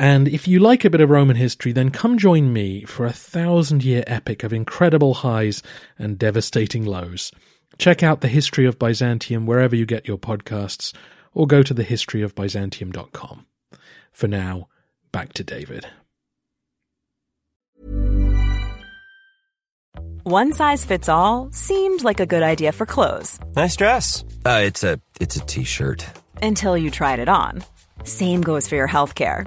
And if you like a bit of Roman history, then come join me for a thousand year epic of incredible highs and devastating lows. Check out the history of Byzantium wherever you get your podcasts, or go to thehistoryofbyzantium.com. For now, back to David. One size fits all seemed like a good idea for clothes. Nice dress. Uh, it's a it's a t-shirt. Until you tried it on. Same goes for your health care.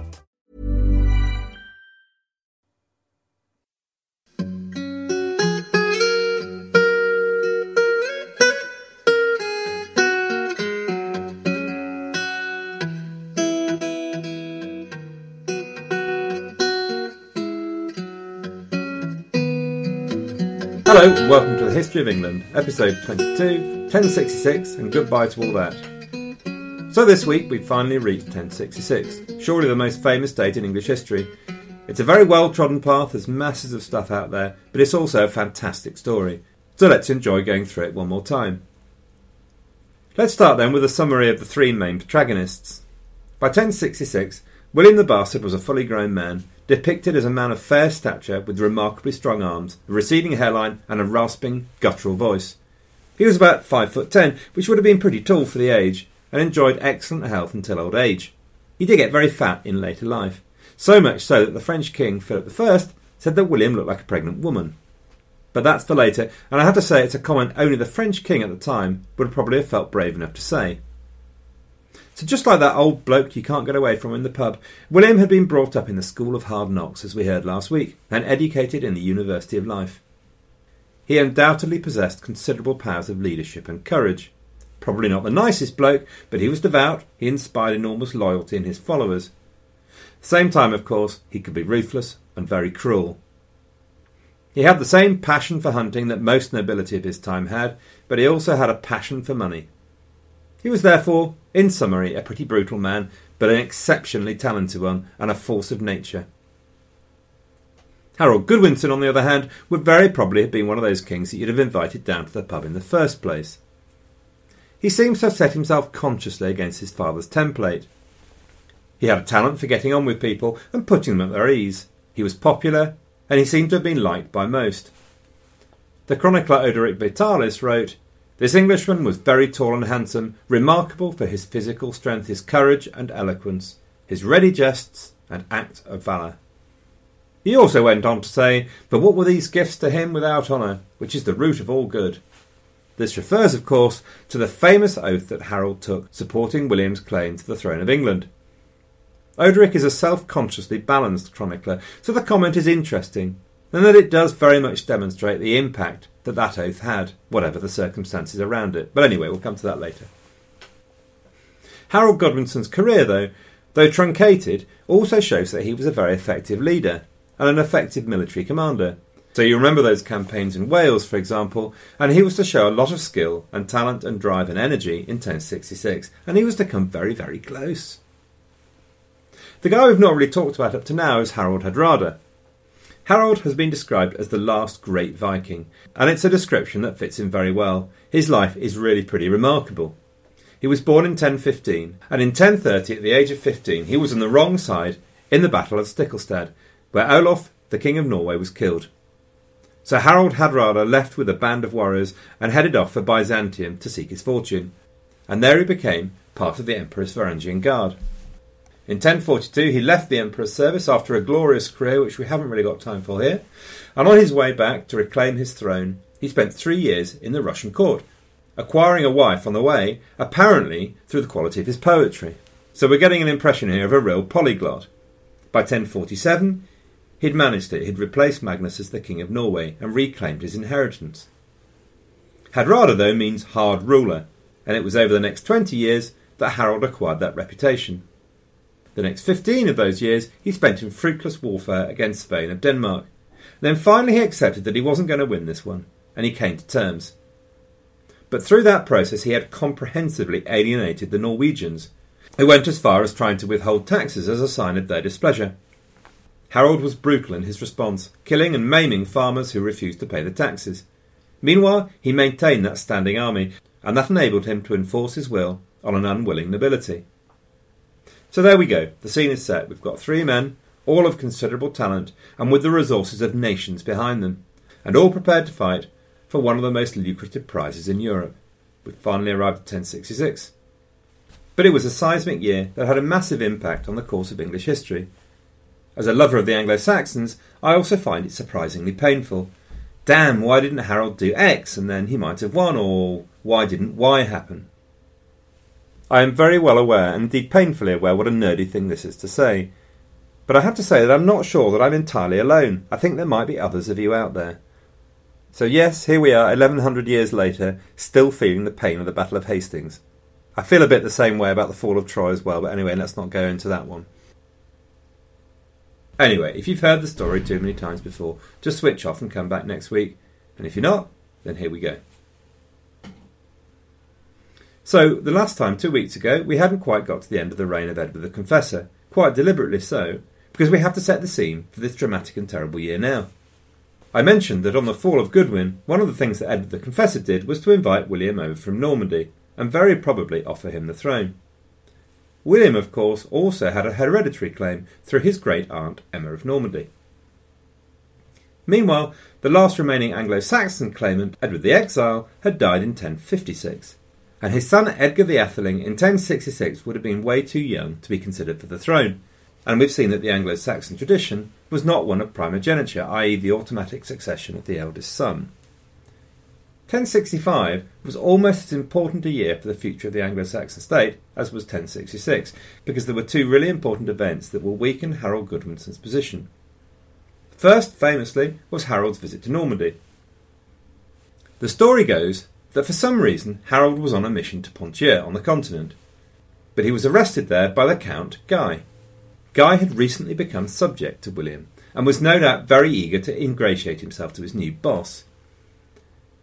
Hello, and welcome to the History of England, episode 22, 1066, and goodbye to all that. So this week we've finally reached 1066, surely the most famous date in English history. It's a very well trodden path, there's masses of stuff out there, but it's also a fantastic story. So let's enjoy going through it one more time. Let's start then with a summary of the three main protagonists. By 1066, William the Bastard was a fully grown man depicted as a man of fair stature with remarkably strong arms, a receding hairline, and a rasping, guttural voice. He was about five foot ten, which would have been pretty tall for the age, and enjoyed excellent health until old age. He did get very fat in later life, so much so that the French king Philip I said that William looked like a pregnant woman. But that's for later, and I have to say it's a comment only the French king at the time would probably have felt brave enough to say. So, just like that old bloke you can't get away from in the pub, William had been brought up in the school of hard knocks, as we heard last week, and educated in the University of Life. He undoubtedly possessed considerable powers of leadership and courage. Probably not the nicest bloke, but he was devout, he inspired enormous loyalty in his followers. Same time, of course, he could be ruthless and very cruel. He had the same passion for hunting that most nobility of his time had, but he also had a passion for money. He was therefore, in summary, a pretty brutal man, but an exceptionally talented one and a force of nature. Harold Godwinson, on the other hand, would very probably have been one of those kings that you'd have invited down to the pub in the first place. He seems to have set himself consciously against his father's template. He had a talent for getting on with people and putting them at their ease. He was popular, and he seemed to have been liked by most. The chronicler Orderic Vitalis wrote, this Englishman was very tall and handsome, remarkable for his physical strength, his courage and eloquence, his ready jests and act of valour. He also went on to say, But what were these gifts to him without honour, which is the root of all good? This refers, of course, to the famous oath that Harold took supporting William's claim to the throne of England. Orderic is a self consciously balanced chronicler, so the comment is interesting, and that it does very much demonstrate the impact that that oath had, whatever the circumstances around it. But anyway, we'll come to that later. Harold Godwinson's career, though, though truncated, also shows that he was a very effective leader and an effective military commander. So you remember those campaigns in Wales, for example, and he was to show a lot of skill and talent and drive and energy in 1066, and he was to come very, very close. The guy we've not really talked about up to now is Harold Hardrada, Harold has been described as the last great Viking, and it's a description that fits him very well. His life is really pretty remarkable. He was born in 1015, and in 1030, at the age of 15, he was on the wrong side in the Battle of Stiklestad, where Olaf, the King of Norway, was killed. So Harold Hardrada left with a band of warriors and headed off for Byzantium to seek his fortune, and there he became part of the Emperor's Varangian Guard. In 1042, he left the Emperor's service after a glorious career, which we haven't really got time for here, and on his way back to reclaim his throne, he spent three years in the Russian court, acquiring a wife on the way, apparently through the quality of his poetry. So we're getting an impression here of a real polyglot. By 1047, he'd managed it. He'd replaced Magnus as the King of Norway and reclaimed his inheritance. Hardrada, though, means hard ruler, and it was over the next 20 years that Harold acquired that reputation. The next 15 of those years he spent in fruitless warfare against Spain and Denmark. Then finally he accepted that he wasn't going to win this one, and he came to terms. But through that process he had comprehensively alienated the Norwegians, who went as far as trying to withhold taxes as a sign of their displeasure. Harold was brutal in his response, killing and maiming farmers who refused to pay the taxes. Meanwhile, he maintained that standing army, and that enabled him to enforce his will on an unwilling nobility. So there we go. The scene is set. We've got three men, all of considerable talent, and with the resources of nations behind them, and all prepared to fight for one of the most lucrative prizes in Europe. We finally arrived at 1066. But it was a seismic year that had a massive impact on the course of English history. As a lover of the Anglo Saxons, I also find it surprisingly painful. Damn, why didn't Harold do X and then he might have won, or why didn't Y happen? I am very well aware, and indeed painfully aware, what a nerdy thing this is to say. But I have to say that I'm not sure that I'm entirely alone. I think there might be others of you out there. So, yes, here we are, 1100 years later, still feeling the pain of the Battle of Hastings. I feel a bit the same way about the fall of Troy as well, but anyway, let's not go into that one. Anyway, if you've heard the story too many times before, just switch off and come back next week. And if you're not, then here we go. So, the last time, two weeks ago, we hadn't quite got to the end of the reign of Edward the Confessor, quite deliberately so, because we have to set the scene for this dramatic and terrible year now. I mentioned that on the fall of Godwin, one of the things that Edward the Confessor did was to invite William over from Normandy, and very probably offer him the throne. William, of course, also had a hereditary claim through his great aunt Emma of Normandy. Meanwhile, the last remaining Anglo Saxon claimant, Edward the Exile, had died in 1056, and his son Edgar the Atheling in 1066 would have been way too young to be considered for the throne. And we've seen that the Anglo Saxon tradition was not one of primogeniture, i.e., the automatic succession of the eldest son. 1065 was almost as important a year for the future of the Anglo Saxon state as was 1066, because there were two really important events that will weaken Harold Godwinson's position. First, famously, was Harold's visit to Normandy. The story goes that for some reason Harold was on a mission to Ponthieu on the continent, but he was arrested there by the Count Guy. Guy had recently become subject to William and was no doubt very eager to ingratiate himself to his new boss.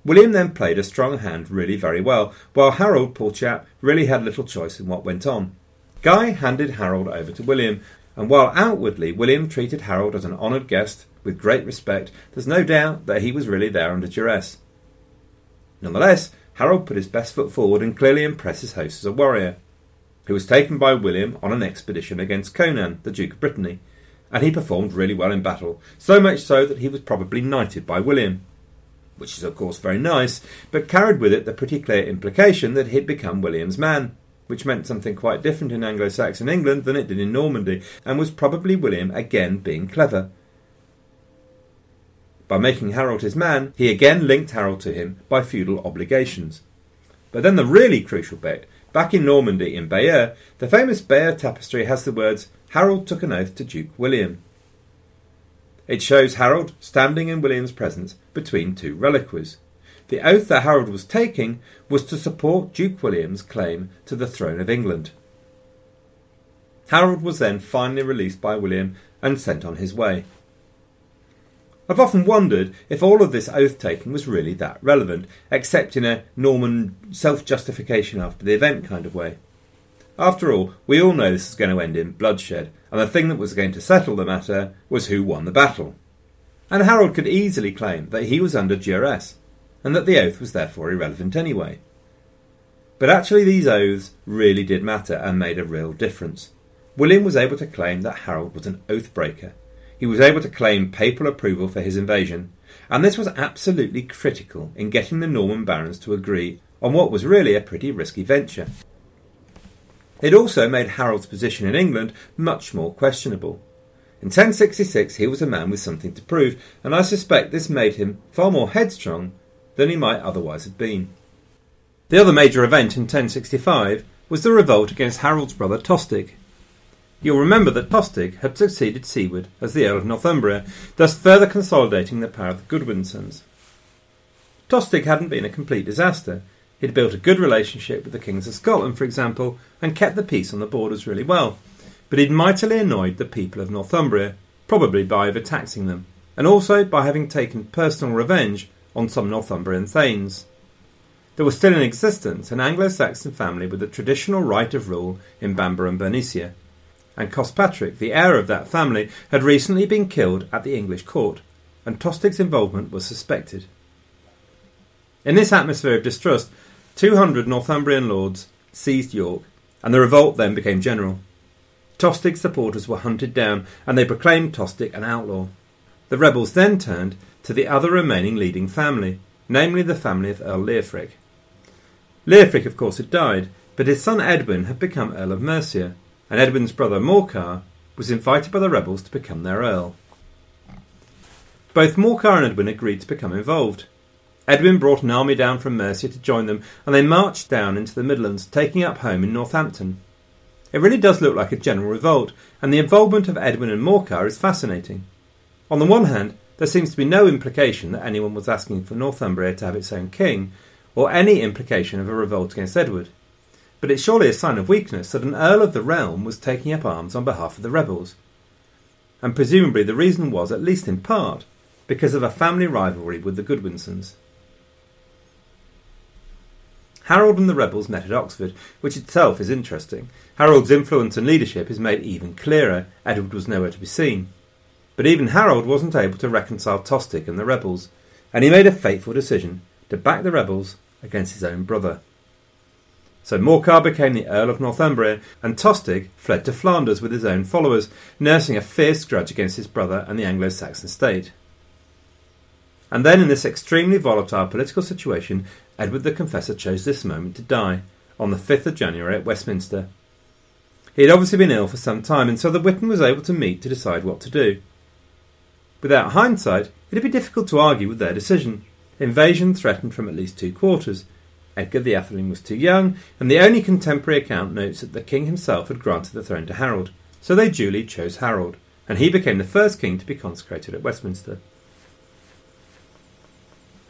William then played a strong hand really very well, while Harold, poor chap, really had little choice in what went on. Guy handed Harold over to William, and while outwardly William treated Harold as an honoured guest with great respect, there's no doubt that he was really there under duress. Nonetheless, Harold put his best foot forward and clearly impressed his host as a warrior. He was taken by William on an expedition against Conan, the Duke of Brittany, and he performed really well in battle, so much so that he was probably knighted by William which is of course very nice, but carried with it the pretty clear implication that he'd become William's man, which meant something quite different in Anglo Saxon England than it did in Normandy, and was probably William again being clever. By making Harold his man, he again linked Harold to him by feudal obligations. But then the really crucial bit, back in Normandy in Bayeux, the famous Bayeux tapestry has the words, Harold took an oath to Duke William. It shows Harold standing in William's presence between two reliquaries. The oath that Harold was taking was to support Duke William's claim to the throne of England. Harold was then finally released by William and sent on his way. I've often wondered if all of this oath taking was really that relevant, except in a Norman self justification after the event kind of way. After all, we all know this is going to end in bloodshed, and the thing that was going to settle the matter was who won the battle. And Harold could easily claim that he was under duress, and that the oath was therefore irrelevant anyway. But actually, these oaths really did matter and made a real difference. William was able to claim that Harold was an oath breaker. He was able to claim papal approval for his invasion, and this was absolutely critical in getting the Norman barons to agree on what was really a pretty risky venture. It also made Harold's position in England much more questionable. In 1066 he was a man with something to prove, and I suspect this made him far more headstrong than he might otherwise have been. The other major event in 1065 was the revolt against Harold's brother Tostig. You'll remember that Tostig had succeeded Siward as the Earl of Northumbria, thus further consolidating the power of the Godwinsons. Tostig hadn't been a complete disaster. He'd built a good relationship with the kings of Scotland, for example, and kept the peace on the borders really well. But he'd mightily annoyed the people of Northumbria, probably by overtaxing them, and also by having taken personal revenge on some Northumbrian thanes. There was still in existence an Anglo Saxon family with a traditional right of rule in Bamburgh and Bernicia, and Cospatric, the heir of that family, had recently been killed at the English court, and Tostig's involvement was suspected. In this atmosphere of distrust, 200 Northumbrian lords seized York, and the revolt then became general. Tostig's supporters were hunted down, and they proclaimed Tostig an outlaw. The rebels then turned to the other remaining leading family, namely the family of Earl Leofric. Leofric, of course, had died, but his son Edwin had become Earl of Mercia, and Edwin's brother Morcar was invited by the rebels to become their earl. Both Morcar and Edwin agreed to become involved. Edwin brought an army down from Mercia to join them, and they marched down into the Midlands, taking up home in Northampton. It really does look like a general revolt, and the involvement of Edwin and Morcar is fascinating. On the one hand, there seems to be no implication that anyone was asking for Northumbria to have its own king, or any implication of a revolt against Edward. But it's surely a sign of weakness that an Earl of the realm was taking up arms on behalf of the rebels. And presumably the reason was, at least in part, because of a family rivalry with the Godwinsons. Harold and the rebels met at Oxford, which itself is interesting. Harold's influence and leadership is made even clearer. Edward was nowhere to be seen. But even Harold wasn't able to reconcile Tostig and the rebels, and he made a fateful decision to back the rebels against his own brother. So Morcar became the Earl of Northumbria, and Tostig fled to Flanders with his own followers, nursing a fierce grudge against his brother and the Anglo Saxon state. And then, in this extremely volatile political situation, Edward the Confessor chose this moment to die, on the 5th of January at Westminster. He had obviously been ill for some time, and so the Witan was able to meet to decide what to do. Without hindsight, it would be difficult to argue with their decision. Invasion threatened from at least two quarters. Edgar the Atheling was too young, and the only contemporary account notes that the king himself had granted the throne to Harold, so they duly chose Harold, and he became the first king to be consecrated at Westminster.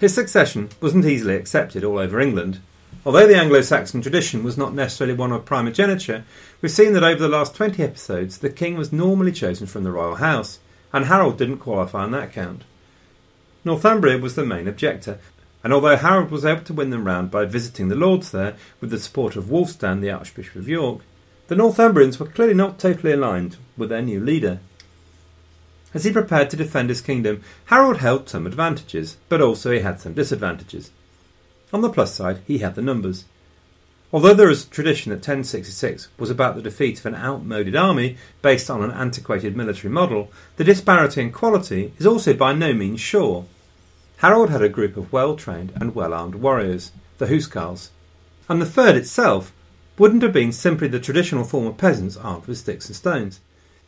His succession wasn't easily accepted all over England. Although the Anglo Saxon tradition was not necessarily one of primogeniture, we've seen that over the last 20 episodes the king was normally chosen from the royal house, and Harold didn't qualify on that count. Northumbria was the main objector, and although Harold was able to win them round by visiting the lords there with the support of Wulfstan, the Archbishop of York, the Northumbrians were clearly not totally aligned with their new leader. As he prepared to defend his kingdom, Harold held some advantages, but also he had some disadvantages. On the plus side, he had the numbers. Although there is a tradition that 1066 was about the defeat of an outmoded army based on an antiquated military model, the disparity in quality is also by no means sure. Harold had a group of well trained and well armed warriors, the Huscarls, and the Fyrd itself wouldn't have been simply the traditional form of peasants armed with sticks and stones.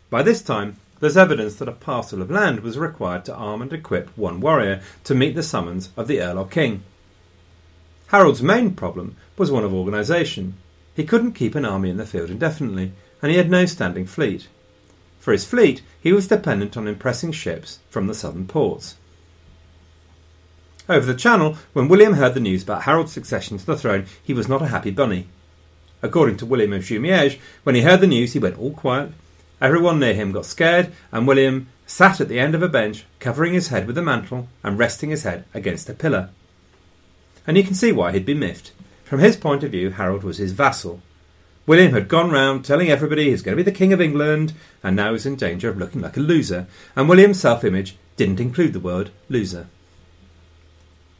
By this time, there's evidence that a parcel of land was required to arm and equip one warrior to meet the summons of the Earl or King. Harold's main problem was one of organisation. He couldn't keep an army in the field indefinitely, and he had no standing fleet. For his fleet, he was dependent on impressing ships from the southern ports. Over the Channel, when William heard the news about Harold's succession to the throne, he was not a happy bunny. According to William of Jumièges, when he heard the news, he went all quiet Everyone near him got scared, and William sat at the end of a bench, covering his head with a mantle and resting his head against a pillar. And you can see why he'd be miffed. From his point of view, Harold was his vassal. William had gone round telling everybody he's going to be the King of England, and now he's in danger of looking like a loser, and William's self image didn't include the word loser.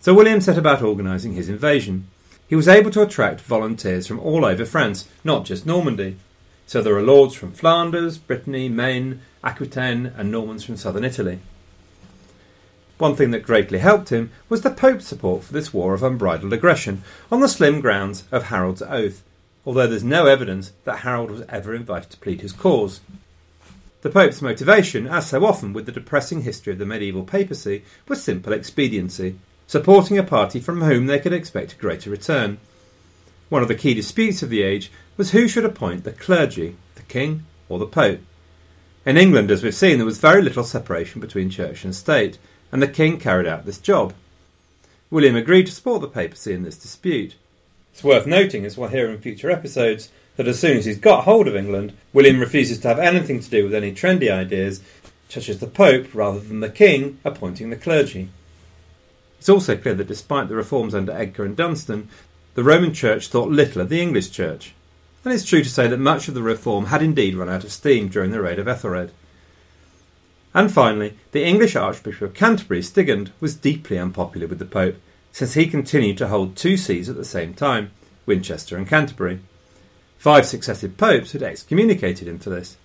So William set about organising his invasion. He was able to attract volunteers from all over France, not just Normandy. So there are lords from Flanders, Brittany, Maine, Aquitaine, and Normans from southern Italy. One thing that greatly helped him was the Pope's support for this war of unbridled aggression, on the slim grounds of Harold's oath, although there's no evidence that Harold was ever invited to plead his cause. The Pope's motivation, as so often with the depressing history of the medieval papacy, was simple expediency, supporting a party from whom they could expect a greater return. One of the key disputes of the age was who should appoint the clergy, the king or the Pope. In England, as we've seen, there was very little separation between church and state, and the king carried out this job. William agreed to support the papacy in this dispute. It's worth noting, as we'll hear in future episodes, that as soon as he's got hold of England, William refuses to have anything to do with any trendy ideas, such as the Pope, rather than the King, appointing the clergy. It's also clear that despite the reforms under Edgar and Dunstan, the Roman Church thought little of the English Church. And it's true to say that much of the reform had indeed run out of steam during the reign of Ethelred. And finally, the English Archbishop of Canterbury, Stigand, was deeply unpopular with the Pope, since he continued to hold two sees at the same time, Winchester and Canterbury. Five successive popes had excommunicated him for this.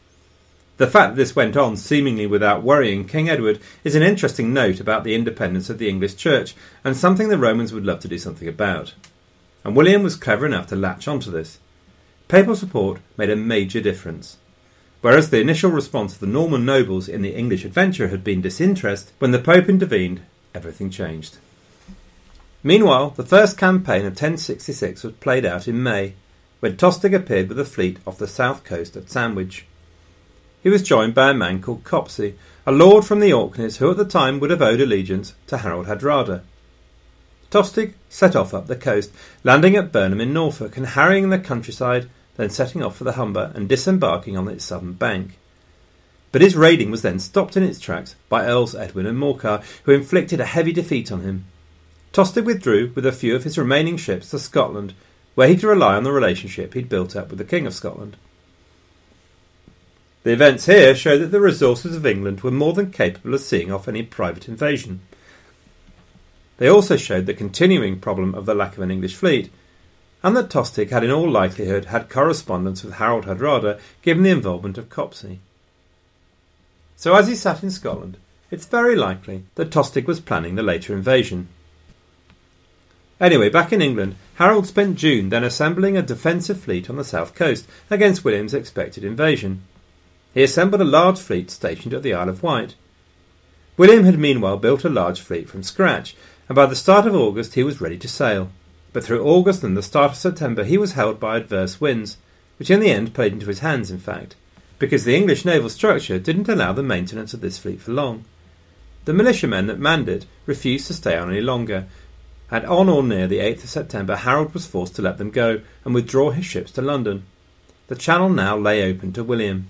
The fact that this went on seemingly without worrying King Edward is an interesting note about the independence of the English Church and something the Romans would love to do something about. And William was clever enough to latch onto this. Papal support made a major difference. Whereas the initial response of the Norman nobles in the English adventure had been disinterest, when the Pope intervened, everything changed. Meanwhile, the first campaign of 1066 was played out in May, when Tostig appeared with a fleet off the south coast at Sandwich. He was joined by a man called Copsi, a lord from the Orkneys who at the time would have owed allegiance to Harold Hardrada. Tostig set off up the coast, landing at Burnham in Norfolk and harrying the countryside then setting off for the Humber and disembarking on its southern bank. But his raiding was then stopped in its tracks by Earls Edwin and Morcar, who inflicted a heavy defeat on him. Tostig withdrew with a few of his remaining ships to Scotland, where he could rely on the relationship he'd built up with the King of Scotland. The events here show that the resources of England were more than capable of seeing off any private invasion. They also showed the continuing problem of the lack of an English fleet, and that Tostig had in all likelihood had correspondence with Harold Hardrada given the involvement of Copsi. So as he sat in Scotland, it's very likely that Tostig was planning the later invasion. Anyway, back in England, Harold spent June then assembling a defensive fleet on the south coast against William's expected invasion. He assembled a large fleet stationed at the Isle of Wight. William had meanwhile built a large fleet from scratch, and by the start of August he was ready to sail but through August and the start of September he was held by adverse winds, which in the end played into his hands, in fact, because the English naval structure didn't allow the maintenance of this fleet for long. The militiamen that manned it refused to stay on any longer, and on or near the 8th of September Harold was forced to let them go and withdraw his ships to London. The channel now lay open to William.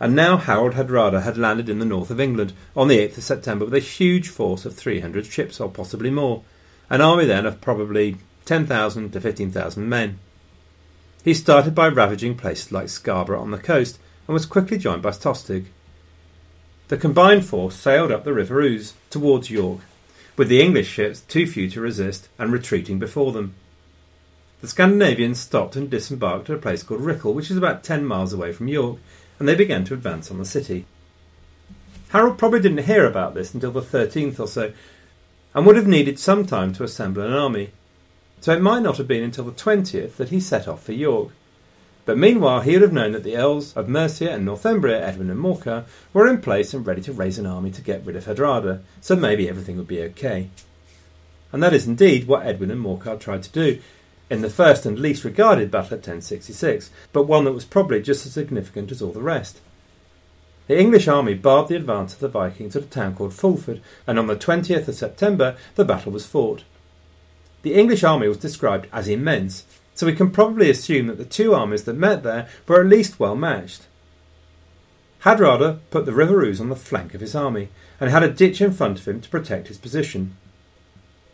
And now Harold Hardrada had landed in the north of England on the 8th of September with a huge force of 300 ships, or possibly more, an army then of probably 10,000 to 15,000 men. He started by ravaging places like Scarborough on the coast and was quickly joined by Tostig. The combined force sailed up the River Ouse towards York, with the English ships too few to resist and retreating before them. The Scandinavians stopped and disembarked at a place called Riccall, which is about 10 miles away from York, and they began to advance on the city. Harold probably didn't hear about this until the 13th or so, and would have needed some time to assemble an army, so it might not have been until the 20th that he set off for York. But meanwhile, he would have known that the Earls of Mercia and Northumbria, Edwin and Morcar, were in place and ready to raise an army to get rid of Hardrada, so maybe everything would be okay. And that is indeed what Edwin and Morcar tried to do, in the first and least regarded battle at 1066, but one that was probably just as significant as all the rest. The English army barred the advance of the Vikings at a town called Fulford, and on the 20th of September the battle was fought. The English army was described as immense, so we can probably assume that the two armies that met there were at least well matched. Hardrada put the River Ouse on the flank of his army and had a ditch in front of him to protect his position.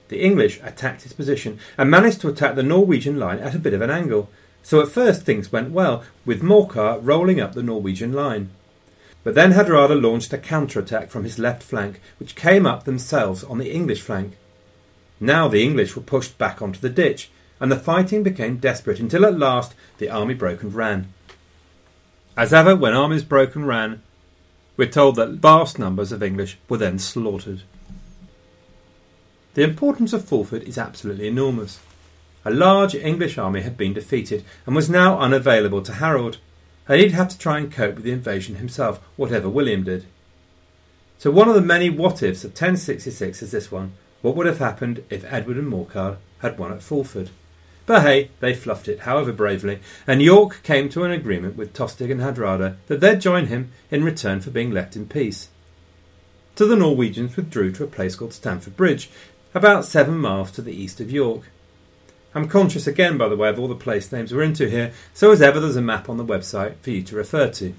The English attacked his position and managed to attack the Norwegian line at a bit of an angle, so at first things went well, with Morcar rolling up the Norwegian line. But then Hardrada launched a counter-attack from his left flank, which came up themselves on the English flank. Now the English were pushed back onto the ditch, and the fighting became desperate until at last the army broke and ran. As ever, when armies broke and ran, we're told that vast numbers of English were then slaughtered. The importance of Fulford is absolutely enormous. A large English army had been defeated and was now unavailable to Harold, and he'd have to try and cope with the invasion himself, whatever William did. So one of the many what ifs of 1066 is this one what would have happened if Edward and Morcar had won at Fulford? But hey, they fluffed it, however bravely, and York came to an agreement with Tostig and Hardrada that they'd join him in return for being left in peace. So the Norwegians withdrew to a place called Stamford Bridge, about seven miles to the east of York. I'm conscious again, by the way, of all the place names we're into here, so as ever there's a map on the website for you to refer to.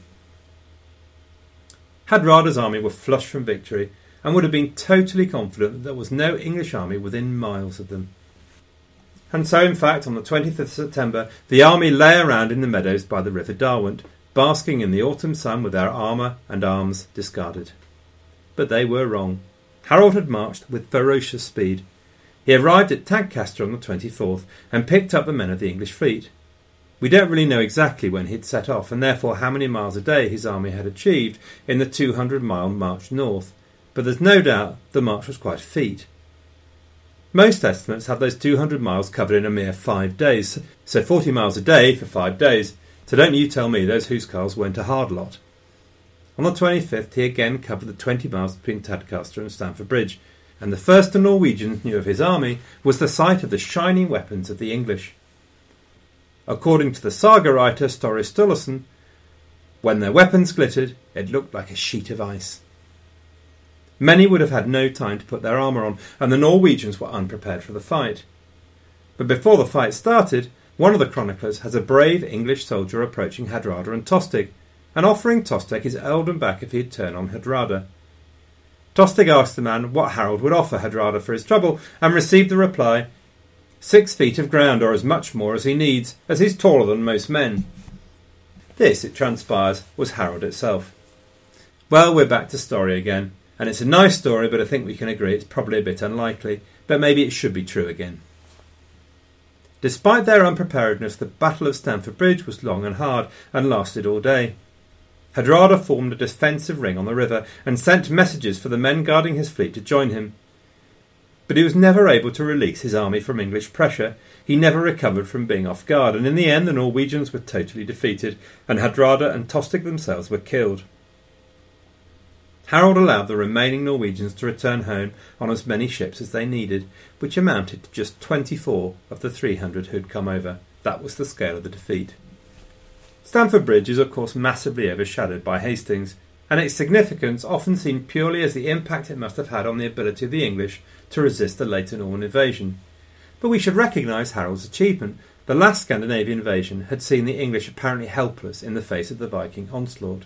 Hardrada's army were flushed from victory and would have been totally confident that there was no English army within miles of them. And so, in fact, on the 20th of September, the army lay around in the meadows by the River Derwent, basking in the autumn sun with their armour and arms discarded. But they were wrong. Harold had marched with ferocious speed. He arrived at Tadcaster on the 24th and picked up the men of the English fleet. We don't really know exactly when he'd set off, and therefore how many miles a day his army had achieved in the 200 mile march north, but there's no doubt the march was quite a feat. Most estimates have those 200 miles covered in a mere five days, so 40 miles a day for five days. So don't you tell me those Housecarls weren't a hard lot. On the 25th, he again covered the 20 miles between Tadcaster and Stamford Bridge, and the first the Norwegians knew of his army was the sight of the shining weapons of the English. According to the saga writer Snorri Sturluson, when their weapons glittered, it looked like a sheet of ice. Many would have had no time to put their armour on, and the Norwegians were unprepared for the fight. But before the fight started, one of the chroniclers has a brave English soldier approaching Hardrada and Tostig, and offering Tostig his earldom back if he'd turn on Hardrada. Tostig asked the man what Harold would offer Hardrada for his trouble, and received the reply, Six feet of ground, or as much more as he needs, as he's taller than most men. This, it transpires, was Harold itself. Well, we're back to story again, and it's a nice story, but I think we can agree it's probably a bit unlikely, but maybe it should be true again. Despite their unpreparedness, the Battle of Stamford Bridge was long and hard, and lasted all day. Hardrada formed a defensive ring on the river and sent messages for the men guarding his fleet to join him. But he was never able to release his army from English pressure. He never recovered from being off guard, and in the end the Norwegians were totally defeated, and Hardrada and Tostig themselves were killed. Harold allowed the remaining Norwegians to return home on as many ships as they needed, which amounted to just 24 of the 300 who had come over. That was the scale of the defeat. Stamford Bridge is, of course, massively overshadowed by Hastings, and its significance often seen purely as the impact it must have had on the ability of the English to resist the later Norman invasion. But we should recognise Harold's achievement. The last Scandinavian invasion had seen the English apparently helpless in the face of the Viking onslaught.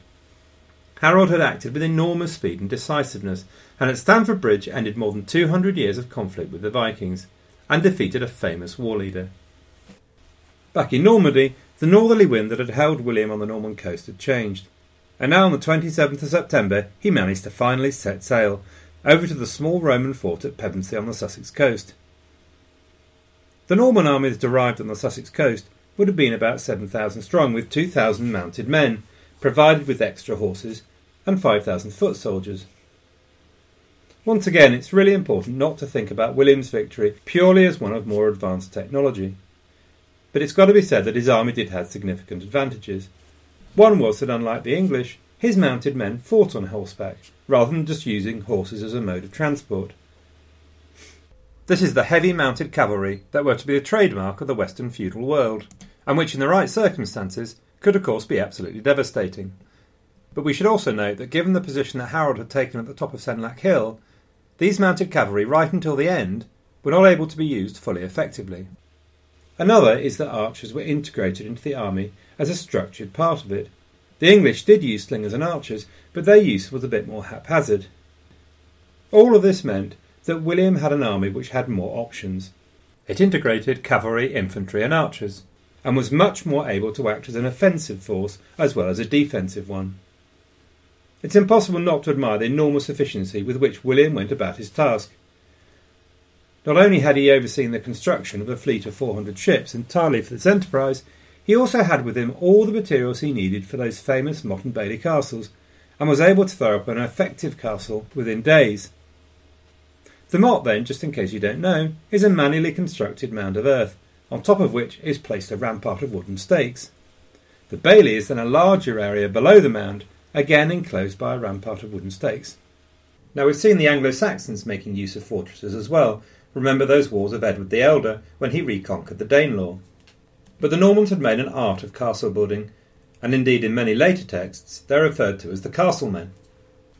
Harold had acted with enormous speed and decisiveness, and at Stamford Bridge ended more than 200 years of conflict with the Vikings, and defeated a famous war leader. Back in Normandy, the northerly wind that had held William on the Norman coast had changed, and now on the 27th of September he managed to finally set sail over to the small Roman fort at Pevensey on the Sussex coast. The Norman army that arrived on the Sussex coast would have been about 7,000 strong, with 2,000 mounted men, provided with extra horses, and 5,000 foot soldiers. Once again, it's really important not to think about William's victory purely as one of more advanced technology. But it's got to be said that his army did have significant advantages. One was that, unlike the English, his mounted men fought on horseback, rather than just using horses as a mode of transport. This is the heavy mounted cavalry that were to be a trademark of the Western feudal world, and which, in the right circumstances, could of course be absolutely devastating. But we should also note that given the position that Harold had taken at the top of Senlac Hill, these mounted cavalry, right until the end, were not able to be used fully effectively. Another is that archers were integrated into the army as a structured part of it. The English did use slingers and archers, but their use was a bit more haphazard. All of this meant that William had an army which had more options. It integrated cavalry, infantry, and archers, and was much more able to act as an offensive force as well as a defensive one. It's impossible not to admire the enormous efficiency with which William went about his task. Not only had he overseen the construction of a fleet of 400 ships entirely for this enterprise, he also had with him all the materials he needed for those famous Motte and Bailey castles, and was able to throw up an effective castle within days. The motte, then, just in case you don't know, is a manually constructed mound of earth, on top of which is placed a rampart of wooden stakes. The bailey is then a larger area below the mound, again enclosed by a rampart of wooden stakes. Now we've seen the Anglo Saxons making use of fortresses as well. Remember those wars of Edward the Elder when he reconquered the Danelaw. But the Normans had made an art of castle building, and indeed in many later texts they're referred to as the castlemen.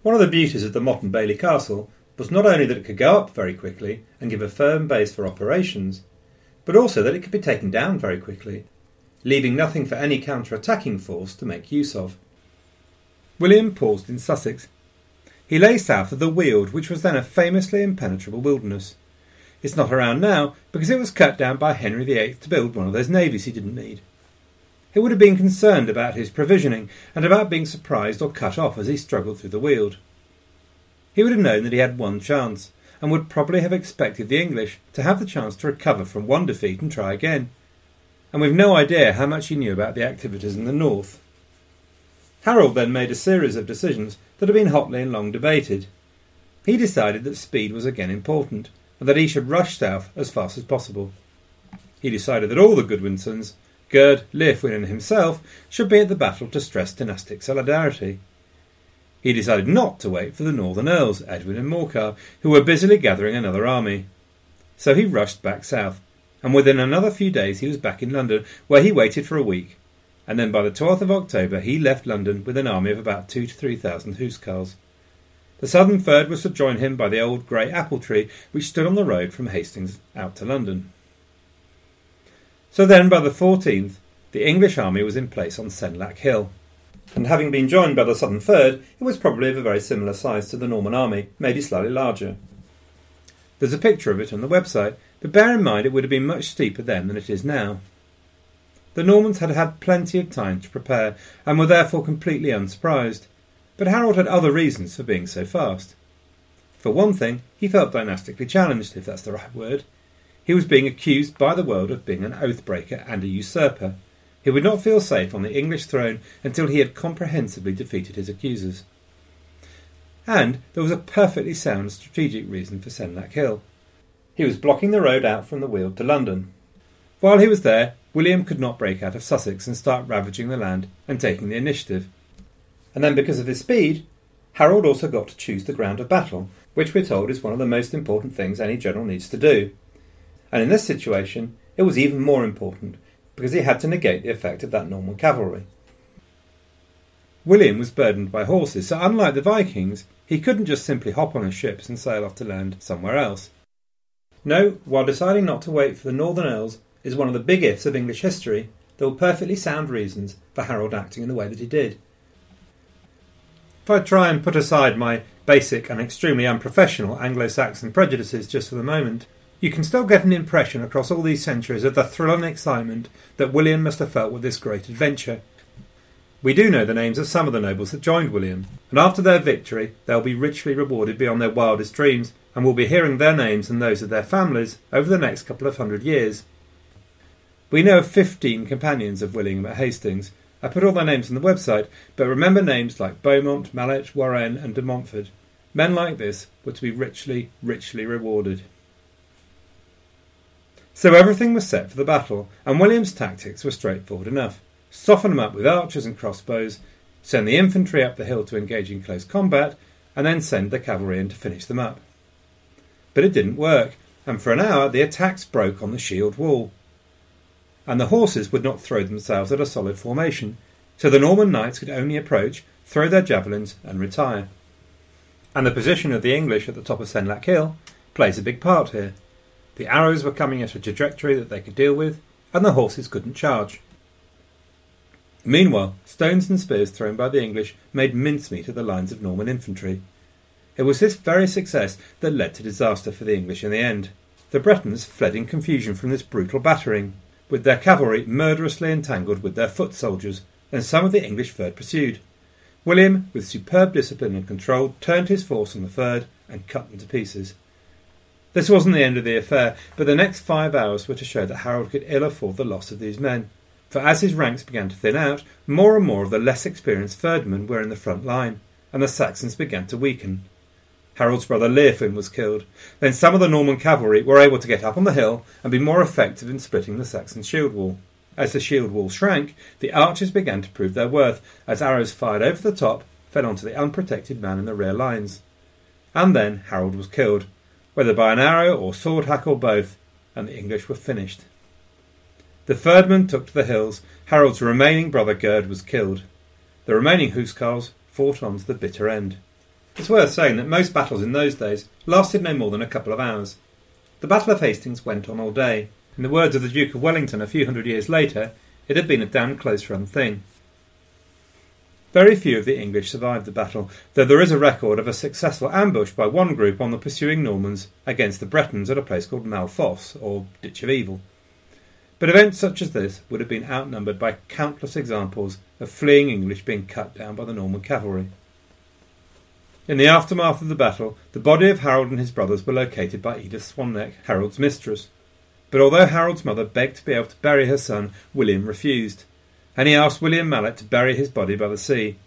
One of the beauties of the Motte and Bailey Castle was not only that it could go up very quickly and give a firm base for operations, but also that it could be taken down very quickly, leaving nothing for any counter attacking force to make use of. William paused in Sussex. He lay south of the Weald, which was then a famously impenetrable wilderness. It's not around now because it was cut down by Henry VIII to build one of those navies he didn't need. He would have been concerned about his provisioning and about being surprised or cut off as he struggled through the Weald. He would have known that he had one chance, and would probably have expected the English to have the chance to recover from one defeat and try again. And we've no idea how much he knew about the activities in the north. Harold then made a series of decisions that have been hotly and long debated. He decided that speed was again important, and that he should rush south as fast as possible. He decided that all the Godwinsons, Gyrth, Leofwin, and himself should be at the battle to stress dynastic solidarity. He decided not to wait for the Northern Earls, Edwin and Morcar, who were busily gathering another army. So he rushed back south, and within another few days he was back in London, where he waited for a week, and then by the 12th of October he left London with an army of about two to three thousand housecarls. The southern fyrd was to join him by the old grey apple tree which stood on the road from Hastings out to London. So then, by the 14th, the English army was in place on Senlac Hill and having been joined by the Southern Fyrd, it was probably of a very similar size to the Norman army, maybe slightly larger. There's a picture of it on the website, but bear in mind it would have been much steeper then than it is now. The Normans had had plenty of time to prepare, and were therefore completely unsurprised, but Harold had other reasons for being so fast. For one thing, he felt dynastically challenged, if that's the right word. He was being accused by the world of being an oath breaker and a usurper, he would not feel safe on the English throne until he had comprehensively defeated his accusers. And there was a perfectly sound strategic reason for Senlac Hill. He was blocking the road out from the Weald to London. While he was there, William could not break out of Sussex and start ravaging the land and taking the initiative. And then, because of his speed, Harold also got to choose the ground of battle, which we're told is one of the most important things any general needs to do. And in this situation, it was even more important because he had to negate the effect of that Norman cavalry. William was burdened by horses, so unlike the Vikings, he couldn't just simply hop on his ships and sail off to land somewhere else. No, while deciding not to wait for the Northern Earls is one of the big ifs of English history, there were perfectly sound reasons for Harold acting in the way that he did. If I try and put aside my basic and extremely unprofessional Anglo Saxon prejudices just for the moment, you can still get an impression across all these centuries of the thrill and excitement that William must have felt with this great adventure. We do know the names of some of the nobles that joined William, and after their victory they'll be richly rewarded beyond their wildest dreams, and we'll be hearing their names and those of their families over the next couple of hundred years. We know of 15 companions of William at Hastings. I put all their names on the website, but remember names like Beaumont, Mallet, Warren, and de Montfort. Men like this were to be richly, richly rewarded. So everything was set for the battle, and William's tactics were straightforward enough. Soften them up with archers and crossbows, send the infantry up the hill to engage in close combat, and then send the cavalry in to finish them up. But it didn't work, and for an hour the attacks broke on the shield wall. And the horses would not throw themselves at a solid formation, so the Norman knights could only approach, throw their javelins, and retire. And the position of the English at the top of Senlac Hill plays a big part here. The arrows were coming at a trajectory that they could deal with, and the horses couldn't charge. Meanwhile, stones and spears thrown by the English made mincemeat of the lines of Norman infantry. It was this very success that led to disaster for the English in the end. The Bretons fled in confusion from this brutal battering, with their cavalry murderously entangled with their foot soldiers, and some of the English Fyrd pursued. William, with superb discipline and control, turned his force on the Fyrd and cut them to pieces. This wasn't the end of the affair, but the next five hours were to show that Harold could ill afford the loss of these men. For as his ranks began to thin out, more and more of the less experienced Fyrdmen were in the front line, and the Saxons began to weaken. Harold's brother Leofwin was killed. Then some of the Norman cavalry were able to get up on the hill and be more effective in splitting the Saxon shield wall. As the shield wall shrank, the archers began to prove their worth, as arrows fired over the top fell onto the unprotected man in the rear lines. And then Harold was killed, whether by an arrow or sword hack or both, and the English were finished. The Fyrdmen took to the hills. Harold's remaining brother Gyrth was killed. The remaining Huscarls fought on to the bitter end. It's worth saying that most battles in those days lasted no more than a couple of hours. The Battle of Hastings went on all day. In the words of the Duke of Wellington a few hundred years later, it had been a damn close run thing. Very few of the English survived the battle, though there is a record of a successful ambush by one group on the pursuing Normans against the Bretons at a place called Malfosse, or Ditch of Evil. But events such as this would have been outnumbered by countless examples of fleeing English being cut down by the Norman cavalry. In the aftermath of the battle, the body of Harold and his brothers were located by Edith Swanneck, Harold's mistress. But although Harold's mother begged to be able to bury her son, William refused and he asked William Malet to bury his body by the sea.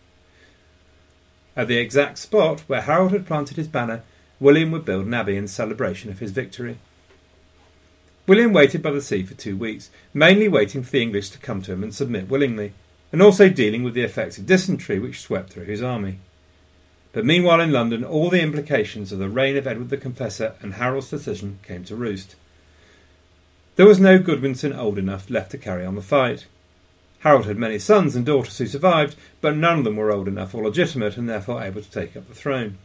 At the exact spot where Harold had planted his banner, William would build an abbey in celebration of his victory. William waited by the sea for two weeks, mainly waiting for the English to come to him and submit willingly, and also dealing with the effects of dysentery which swept through his army. But meanwhile in London, all the implications of the reign of Edward the Confessor and Harold's decision came to roost. There was no Godwinson old enough left to carry on the fight. Harold had many sons and daughters who survived, but none of them were old enough or legitimate and therefore able to take up the throne.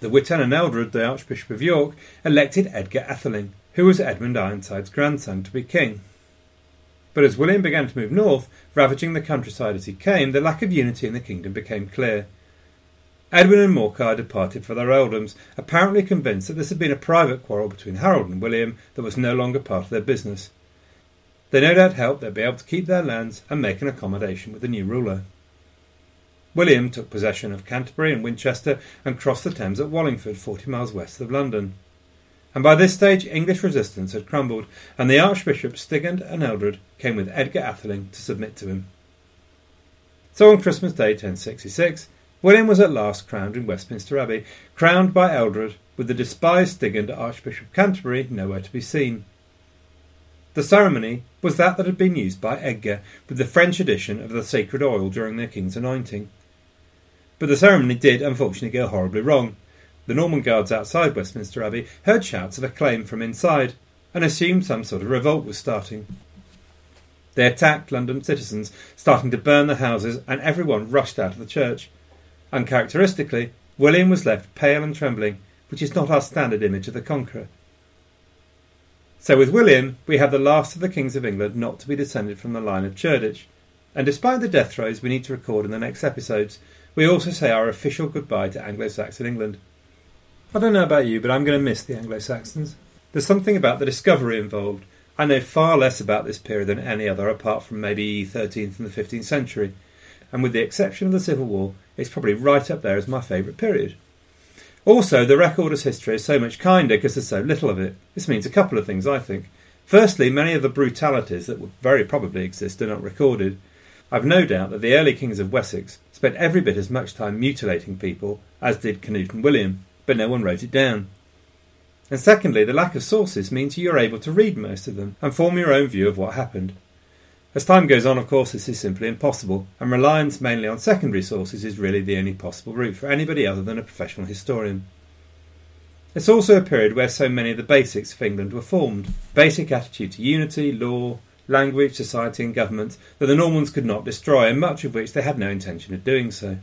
The Witan and Eldred, the Archbishop of York, elected Edgar Atheling, who was Edmund Ironside's grandson, to be king. But as William began to move north, ravaging the countryside as he came, the lack of unity in the kingdom became clear. Edwin and Morcar departed for their earldoms, apparently convinced that this had been a private quarrel between Harold and William that was no longer part of their business. They no doubt hoped they'd be able to keep their lands and make an accommodation with the new ruler. William took possession of Canterbury and Winchester and crossed the Thames at Wallingford, forty miles west of London. And by this stage English resistance had crumbled, and the Archbishops Stigand and Eldred came with Edgar Atheling to submit to him. So on Christmas Day 1066, William was at last crowned in Westminster Abbey, crowned by Eldred, with the despised Stigand Archbishop Canterbury nowhere to be seen. The ceremony was that that had been used by Edgar with the French edition of the sacred oil during their king's anointing. But the ceremony did unfortunately go horribly wrong. The Norman guards outside Westminster Abbey heard shouts of acclaim from inside and assumed some sort of revolt was starting. They attacked London citizens, starting to burn the houses, and everyone rushed out of the church. Uncharacteristically, William was left pale and trembling, which is not our standard image of the conqueror. So with William, we have the last of the kings of England not to be descended from the line of Cerdic. And despite the death throes we need to record in the next episodes, we also say our official goodbye to Anglo-Saxon England. I don't know about you, but I'm going to miss the Anglo-Saxons. There's something about the discovery involved. I know far less about this period than any other, apart from maybe 13th and the 15th century. And with the exception of the Civil War, it's probably right up there as my favourite period. Also, the record as history is so much kinder because there's so little of it. This means a couple of things, I think. Firstly, many of the brutalities that would very probably exist are not recorded. I've no doubt that the early kings of Wessex spent every bit as much time mutilating people as did Canute and William, but no one wrote it down. And secondly, the lack of sources means you're able to read most of them and form your own view of what happened. As time goes on, of course, this is simply impossible, and reliance mainly on secondary sources is really the only possible route for anybody other than a professional historian. It's also a period where so many of the basics of England were formed basic attitude to unity, law, language, society, and government that the Normans could not destroy, and much of which they had no intention of doing so.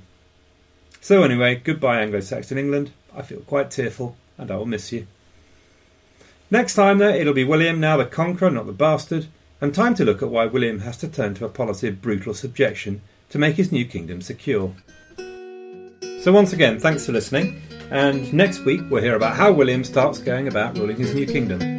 So, anyway, goodbye, Anglo Saxon England. I feel quite tearful, and I will miss you. Next time, though, it'll be William, now the conqueror, not the bastard, and time to look at why William has to turn to a policy of brutal subjection to make his new kingdom secure. So, once again, thanks for listening, and next week we'll hear about how William starts going about ruling his new kingdom.